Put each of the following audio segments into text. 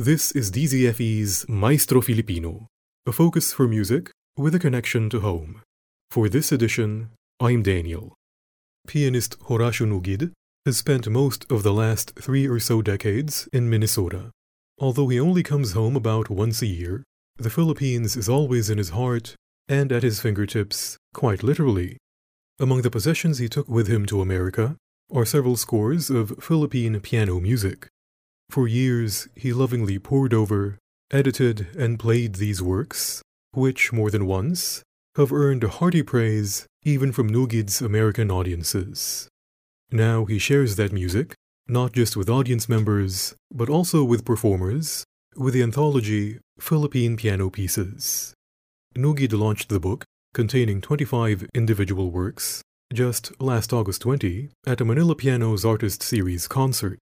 This is DZFE's Maestro Filipino, a focus for music with a connection to home. For this edition, I'm Daniel. Pianist Horacio Nuguid has spent most of the last three or so decades in Minnesota. Although he only comes home about once a year, the Philippines is always in his heart and at his fingertips, quite literally. Among the possessions he took with him to America are several scores of Philippine piano music. For years, he lovingly pored over, edited, and played these works, which, more than once, have earned hearty praise even from Nuguid's American audiences. Now he shares that music, not just with audience members, but also with performers, with the anthology Philippine Piano Pieces. Nuguid launched the book, containing 25 individual works, just last August 20 at a Manila Pianos Artist Series concert.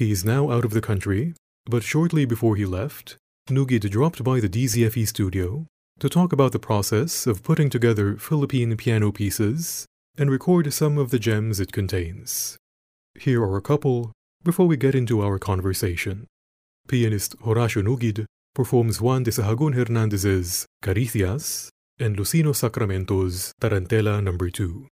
He is now out of the country, but shortly before he left, Nuguid dropped by the DZFE studio to talk about the process of putting together Philippine piano pieces and record some of the gems it contains. Here are a couple before we get into our conversation. Pianist Horacio Nuguid performs Juan de Sahagun Hernandez's Caricias and Lucino Sacramento's Tarantela No. 2.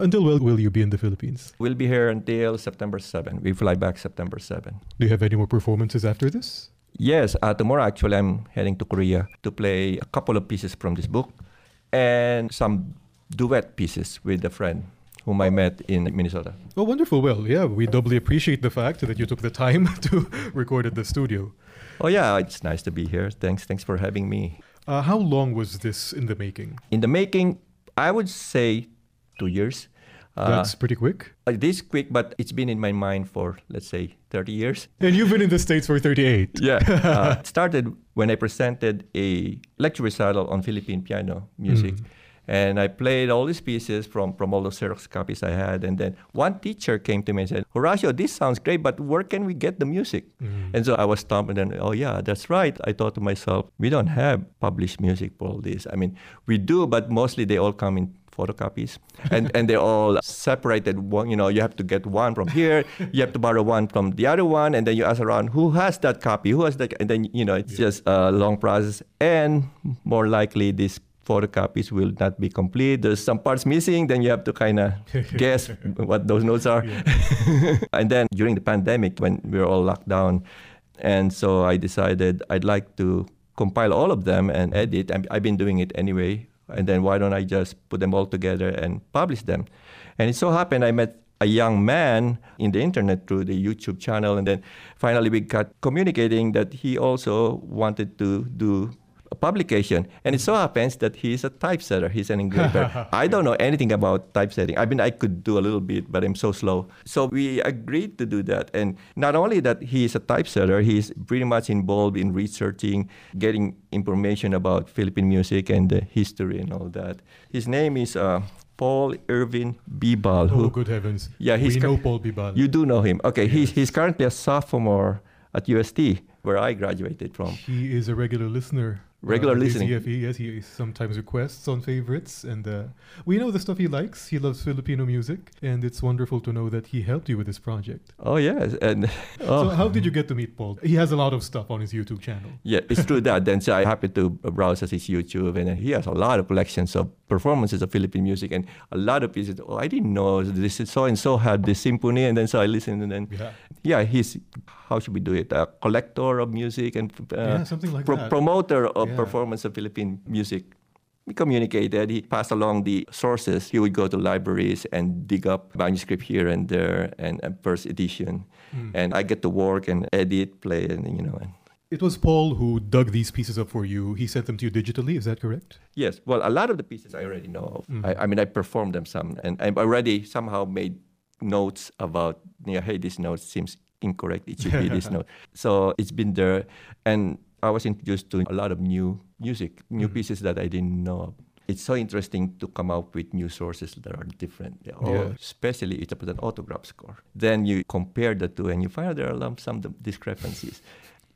Until when will you be in the Philippines? We'll be here until September 7. We fly back September 7. Do you have any more performances after this? Yes, uh, tomorrow actually I'm heading to Korea to play a couple of pieces from this book and some duet pieces with a friend whom I met in Minnesota. Oh, wonderful. Well, yeah, we doubly appreciate the fact that you took the time to record at the studio. Oh yeah, it's nice to be here. Thanks, thanks for having me. Uh, how long was this in the making? In the making, I would say two years. Uh, That's pretty quick. It is quick, but it's been in my mind for let's say 30 years. And you've been in the States for 38. Yeah. uh, it started when I presented a lecture recital on Philippine piano music. Mm. And I played all these pieces from, from all the Xerox copies I had. And then one teacher came to me and said, Horacio, this sounds great, but where can we get the music? Mm. And so I was stumped and then, oh, yeah, that's right. I thought to myself, we don't have published music for all this. I mean, we do, but mostly they all come in photocopies and and they're all separated one you know you have to get one from here you have to borrow one from the other one and then you ask around who has that copy who has that and then you know it's yeah. just a long process and more likely this photocopies will not be complete. There's some parts missing, then you have to kind of guess what those notes are. and then during the pandemic, when we were all locked down, and so I decided I'd like to compile all of them and edit. I've been doing it anyway. And then why don't I just put them all together and publish them? And it so happened I met a young man in the internet through the YouTube channel. And then finally we got communicating that he also wanted to do publication. And it so happens that he's a typesetter, he's an engraver. I don't know anything about typesetting. I mean, I could do a little bit, but I'm so slow. So we agreed to do that. And not only that he's a typesetter, he's pretty much involved in researching, getting information about Philippine music and the history and all that. His name is uh, Paul Irvin Bibal. Oh, good heavens. Yeah, he's we know Paul Bibal. You do know him. Okay, yes. he's, he's currently a sophomore at UST, where I graduated from. He is a regular listener regular uh, listening. ZFE, yes, he sometimes requests on favorites, and uh, we know the stuff he likes. He loves Filipino music, and it's wonderful to know that he helped you with this project. Oh yes, and oh. so how did you get to meet Paul? He has a lot of stuff on his YouTube channel. Yeah, it's true that. Then so I happened to browse his YouTube, and he has a lot of collections of performances of Philippine music, and a lot of pieces. Oh, I didn't know this so and so had this symphony, and then so I listened, and then yeah, yeah he's how should we do it? A collector of music and uh, yeah, something like pro- that. promoter of yeah. performance of Philippine music. We communicated. He passed along the sources. He would go to libraries and dig up manuscript here and there and, and first edition. Mm. And I get to work and edit, play, and you know. And it was Paul who dug these pieces up for you. He sent them to you digitally. Is that correct? Yes. Well, a lot of the pieces I already know. Mm. I, I, mean, I performed them some, and I've already somehow made notes about. You know, hey, this note seems incorrect. It should be this note. So it's been there, and I was introduced to a lot of new music, new mm-hmm. pieces that I didn't know. It's so interesting to come up with new sources that are different. Or yeah. especially if it's an autograph score. Then you compare the two and you find out there are some discrepancies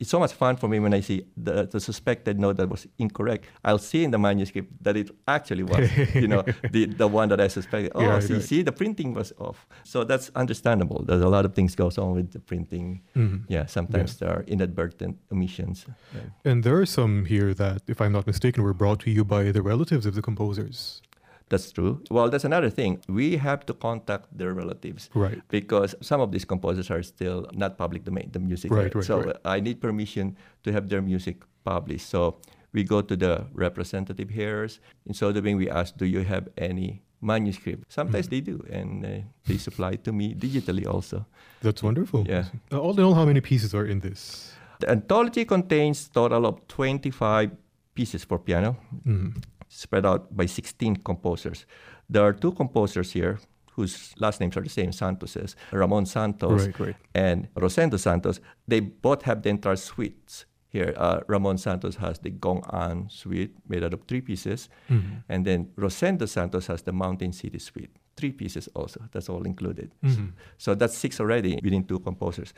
it's so much fun for me when I see the, the suspected note that was incorrect. I'll see in the manuscript that it actually was, you know, the, the one that I suspected. Oh, yeah, see, right. see, the printing was off. So that's understandable. There's a lot of things goes on with the printing. Mm-hmm. Yeah, sometimes yeah. there are inadvertent omissions. Yeah. And there are some here that, if I'm not mistaken, were brought to you by the relatives of the composers. That's true. Well, that's another thing. We have to contact their relatives. Right. Because some of these composers are still not public domain, the music. Right, right, so right. I need permission to have their music published. So we go to the representative heirs. In so doing, we ask, do you have any manuscript? Sometimes mm they do, and uh, they supply to me digitally also. That's wonderful. Yeah. Uh, all in all, how many pieces are in this? The anthology contains total of 25 pieces for piano. mm spread out by 16 composers. There are two composers here whose last names are the same, Santoses, Ramon Santos right, right. and Rosendo Santos. They both have the entire suites here. Uh, Ramon Santos has the Gong An suite made out of three pieces, mm-hmm. and then Rosendo Santos has the Mountain City suite, three pieces also. That's all included. Mm-hmm. So that's six already within two composers.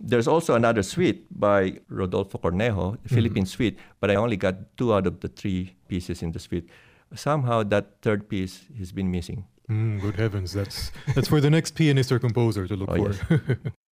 There's also another suite by Rodolfo Cornejo, mm-hmm. Philippine suite, but I only got two out of the three pieces in the suite. Somehow that third piece has been missing. Mm, good heavens, that's that's for the next pianist or composer to look oh, for. Yes.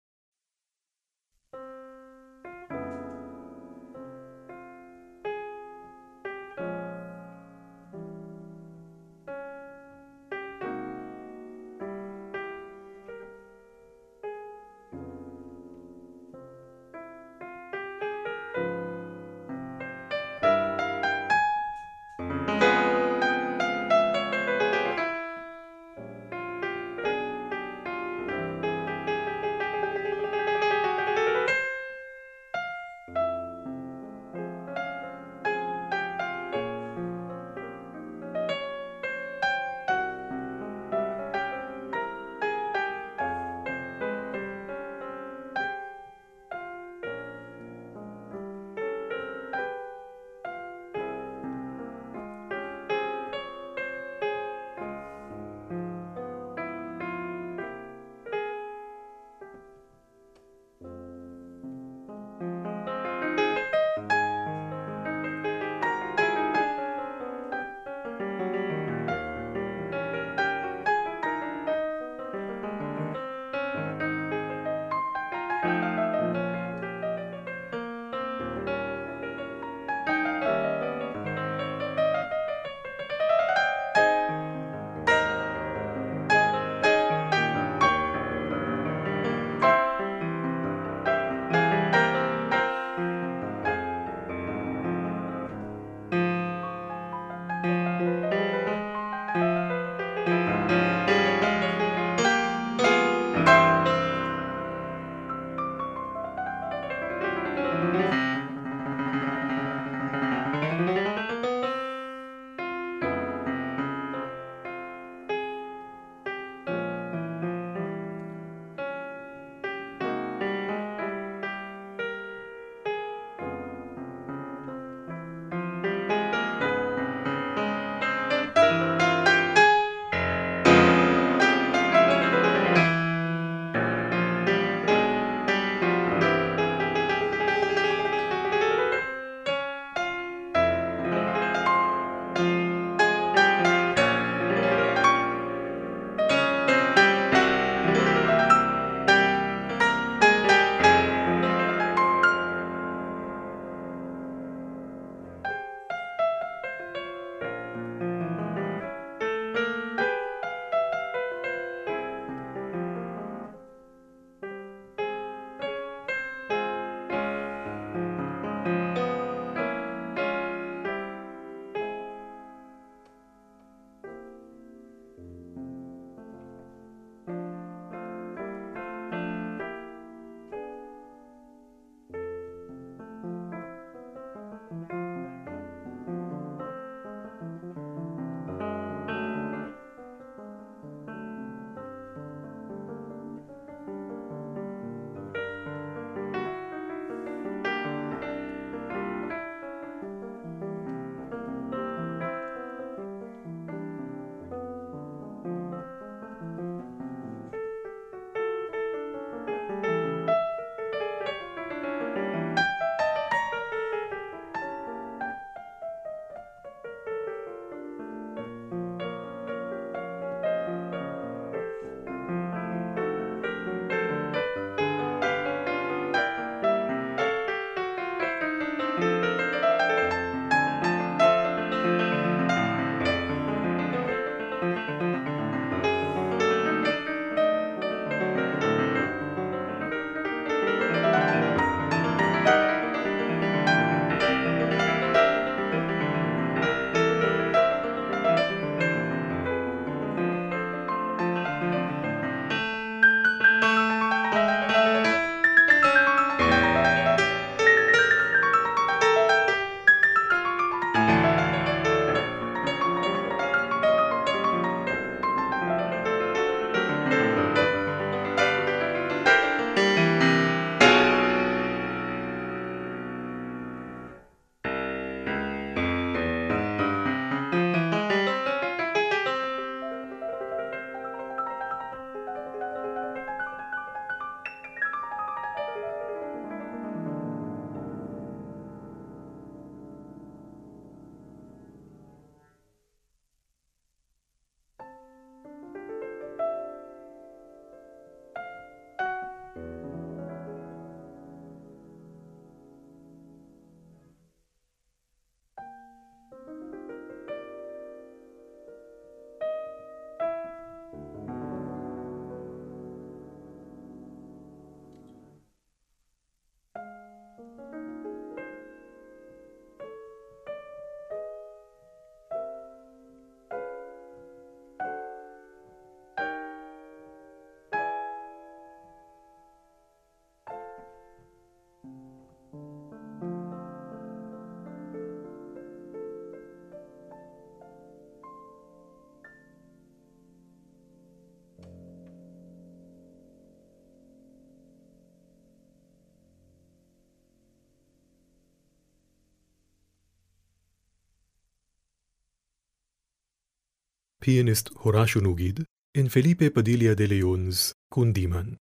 pianist Horacio Nuguid, and Felipe Padilla de Leon's Kundiman,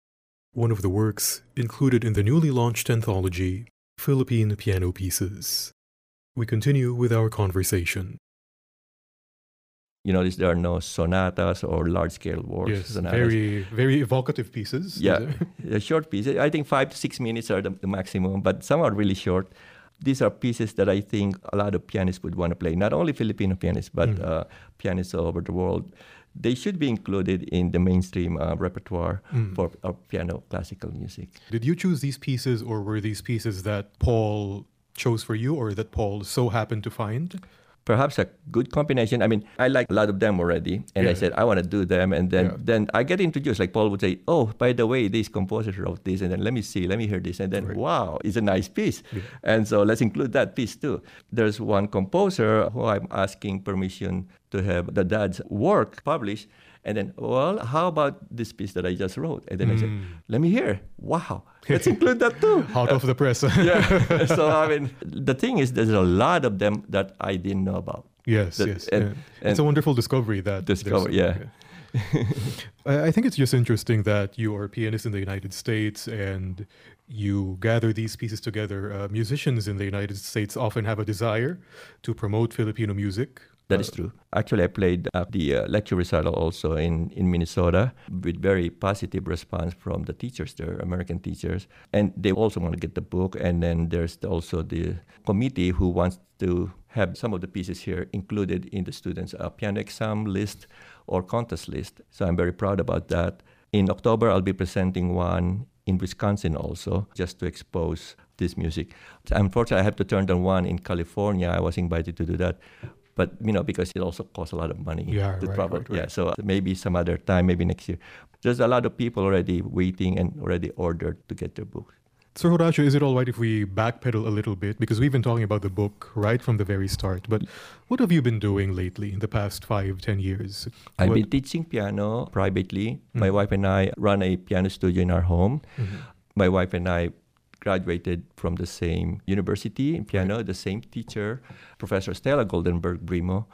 one of the works included in the newly launched anthology Philippine Piano Pieces. We continue with our conversation. You notice there are no sonatas or large scale works. Yes, sonatas. very, very evocative pieces. Yeah, short pieces. I think five to six minutes are the, the maximum, but some are really short. These are pieces that I think a lot of pianists would want to play. Not only Filipino pianists, but Mm. uh, pianists all over the world. They should be included in the mainstream uh, repertoire Mm. for uh, piano classical music. Did you choose these pieces, or were these pieces that Paul chose for you, or that Paul so happened to find? Perhaps a good combination. I mean, I like a lot of them already, and I said I want to do them, and then Yeah. then I get introduced. Like Paul would say, "Oh, by the way, this composer wrote this," and then let me see, let me hear this, and then Right. wow, it's a nice piece, Yeah. and so let's include that piece too. There's one composer who I'm asking permission to have the dad's work published. And then, well, how about this piece that I just wrote? And then I said, Mm. let me hear. Wow, let's include that too. Hot off the press. yeah. so I mean, the thing is, there's a lot of them that I didn't know about. Yes, That- yes. and- yeah. it's a wonderful discovery that there's Discover- so- yeah. I I think it's just interesting that you are a pianist in the United States and you gather these pieces together. Uh, musicians in the United States often have a desire to promote Filipino music. That Uh, is true. Actually, I played at the uh, lecture recital also in, in Minnesota with very positive response from the teachers there, American teachers. And they also want to get the book. And then there's also the committee who wants to have some of the pieces here included in the students' uh, piano exam list or contest list. So I'm very proud about that. In October, I'll be presenting one in Wisconsin also, just to expose this music. Unfortunately, I have to turn down one in California. I was invited to do that. But you know, because it also costs a lot of money Yeah, to right, travel. right, right. Yeah, so maybe some other time, maybe next year. There's a lot of people already waiting and already ordered to get their book. Sir Horacio, is it all right if we backpedal a little bit? Because we've been talking about the book right from the very start. But what have you been doing lately in the past five, ten years? I've What- been teaching piano privately. Mm. My wife and I run a piano studio in our home. Mhm. My wife and I graduated from the same university in piano, the same teacher, Professor Stella Goldenberg Brimo.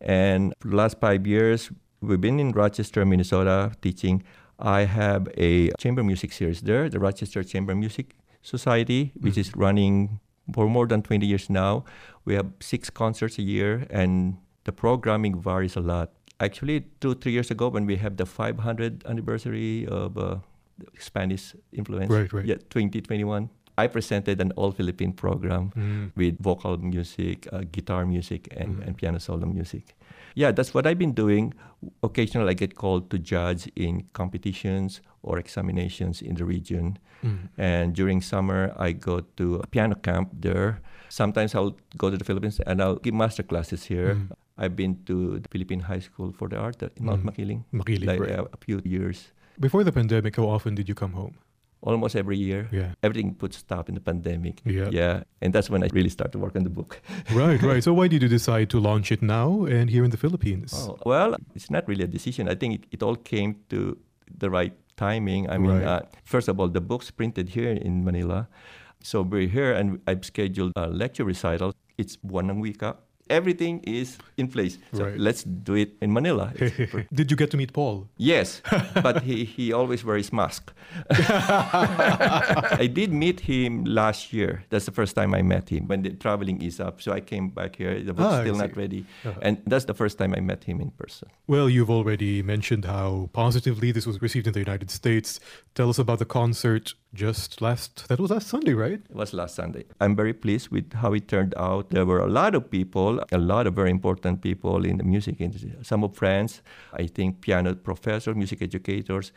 And for the last five years, we've been in Rochester, Minnesota, teaching. I have a chamber music series there, the Rochester Chamber Music Society, which Mhm. is running for more than 20 years now. We have six concerts a year, and the programming varies a lot. Actually, two, three years ago, when we have the 500 anniversary of uh, Spanish influence, Right, right. yeah, 2021, I presented an all Philippine program Mm. with vocal music, uh, guitar music, and, Mhm. and piano solo music. Yeah, that's what I've been doing. Occasionally, I get called to judge in competitions or examinations in the region. Mm. And during summer, I go to a piano camp there. Sometimes I'll go to the Philippines and I'll give master classes here. Mm. I've been to the Philippine High School for the Art in Mount Mm. Makiling, Makiling, like right. uh, a few years, Before the pandemic, how often did you come home? almost every year. Yeah. Everything put stop in the pandemic. Yeah. Yeah, and that's when I really start to work on the book. right, right. So why did you decide to launch it now and here in the Philippines? Oh, well, it's not really a decision. I think it, it all came to the right timing. I mean, Right. uh, first of all, the book's printed here in Manila. So we're here and I've scheduled a lecture recital. It's one week up. Everything is in place. So Right. let's do it in Manila. Did you get to meet Paul? yes, but he, he always wears mask. I did meet him last year. That's the first time I met him when the traveling is up. So I came back here. The book's Ah, still not ready. Uh-huh. And that's the first time I met him in person. Well, you've already mentioned how positively this was received in the United States. Tell us about the concert just last, that was last Sunday, right? It was last Sunday. I'm very pleased with how it turned out. There were a lot of people, a lot of very important people in the music industry. Some of friends, I think piano professors, music educators,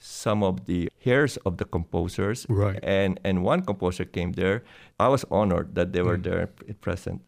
some of the heirs of the composers. Right. And, and one composer came there. I was honored that they were Mm. there present.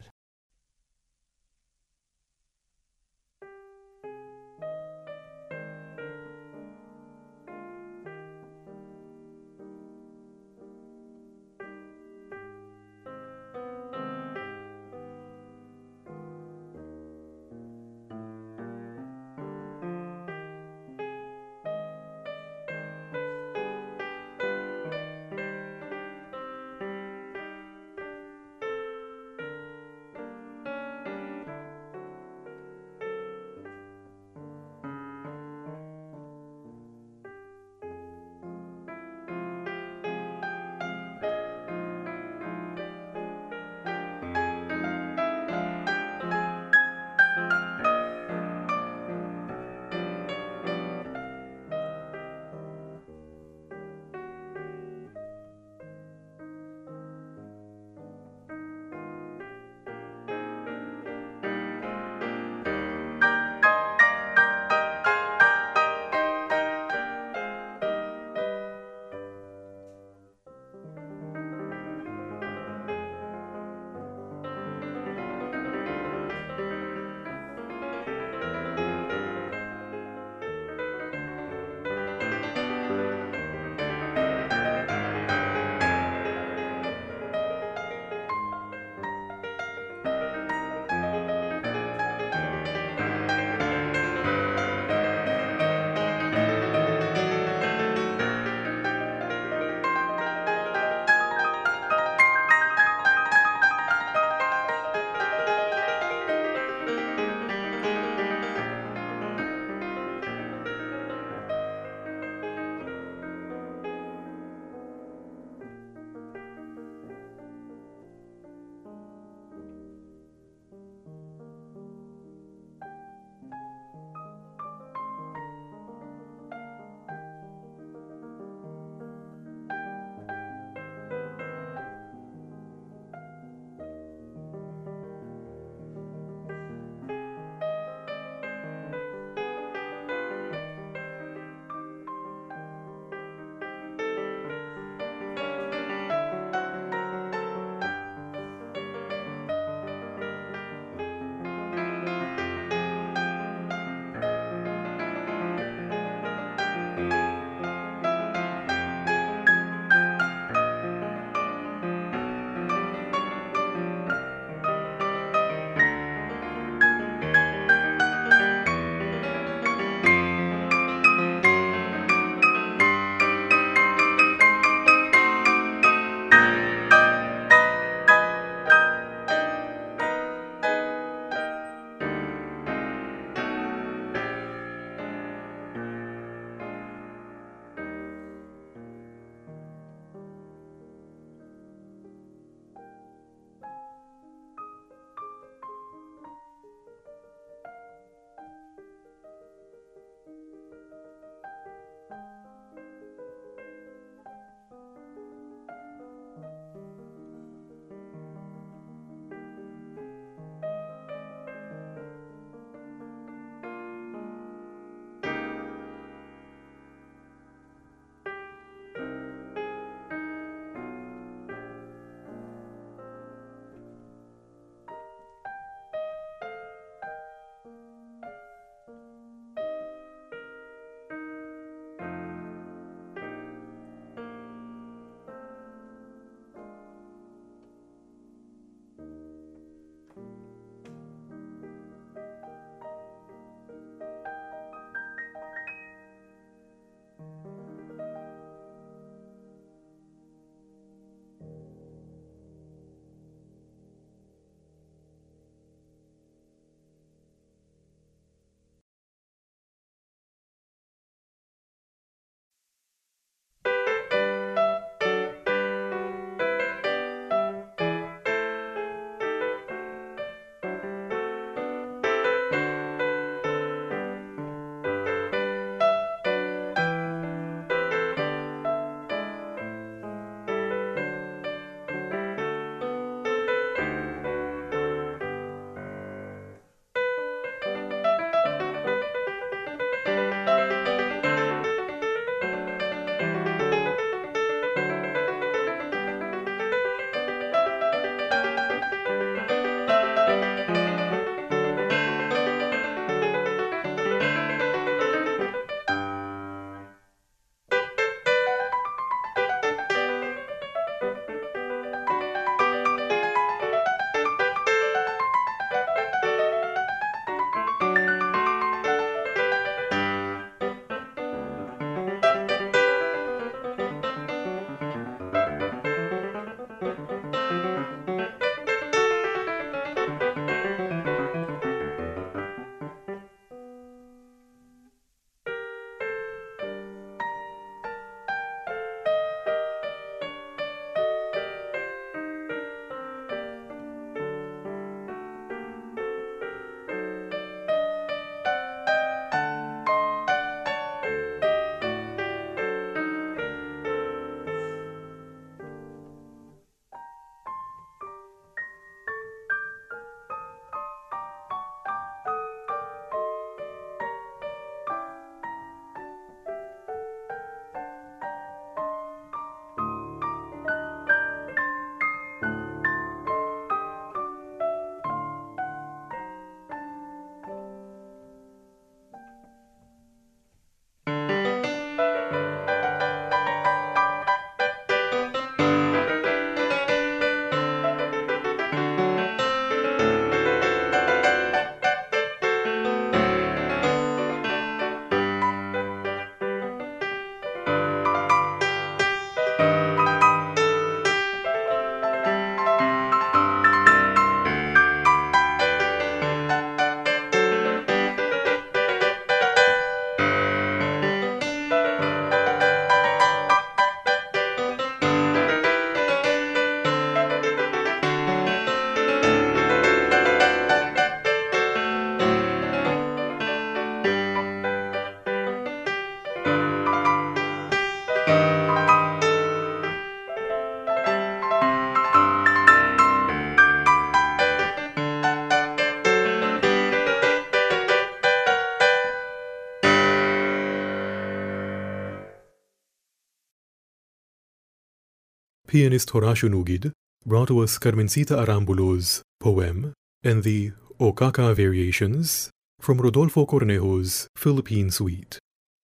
Pianist Horacio Nuguid brought to us Carmencita Arambulo's poem and the Okaka Variations from Rodolfo Cornejo's Philippine Suite.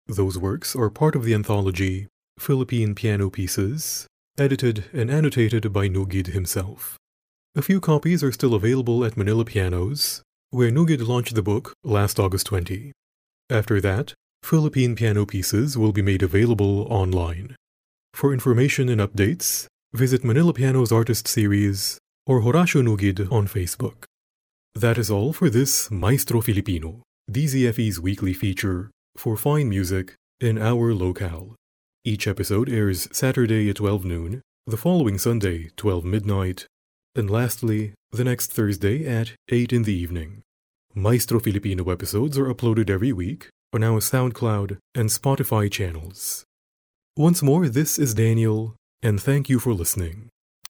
Those works are part of the anthology Philippine Piano Pieces, edited and annotated by Nuguid himself. A few copies are still available at Manila Pianos, where Nuguid launched the book last August 20. After that, Philippine piano pieces will be made available online. For information and updates, visit Manila Piano's Artist Series or Horacio Nuguid on Facebook. That is all for this Maestro Filipino, DZFE's weekly feature for fine music in our locale. Each episode airs Saturday at 12 noon, the following Sunday, 12 midnight, and lastly, the next Thursday at 8 in the evening. Maestro Filipino episodes are uploaded every week on our SoundCloud and Spotify channels. Once more, this is Daniel, and thank you for listening.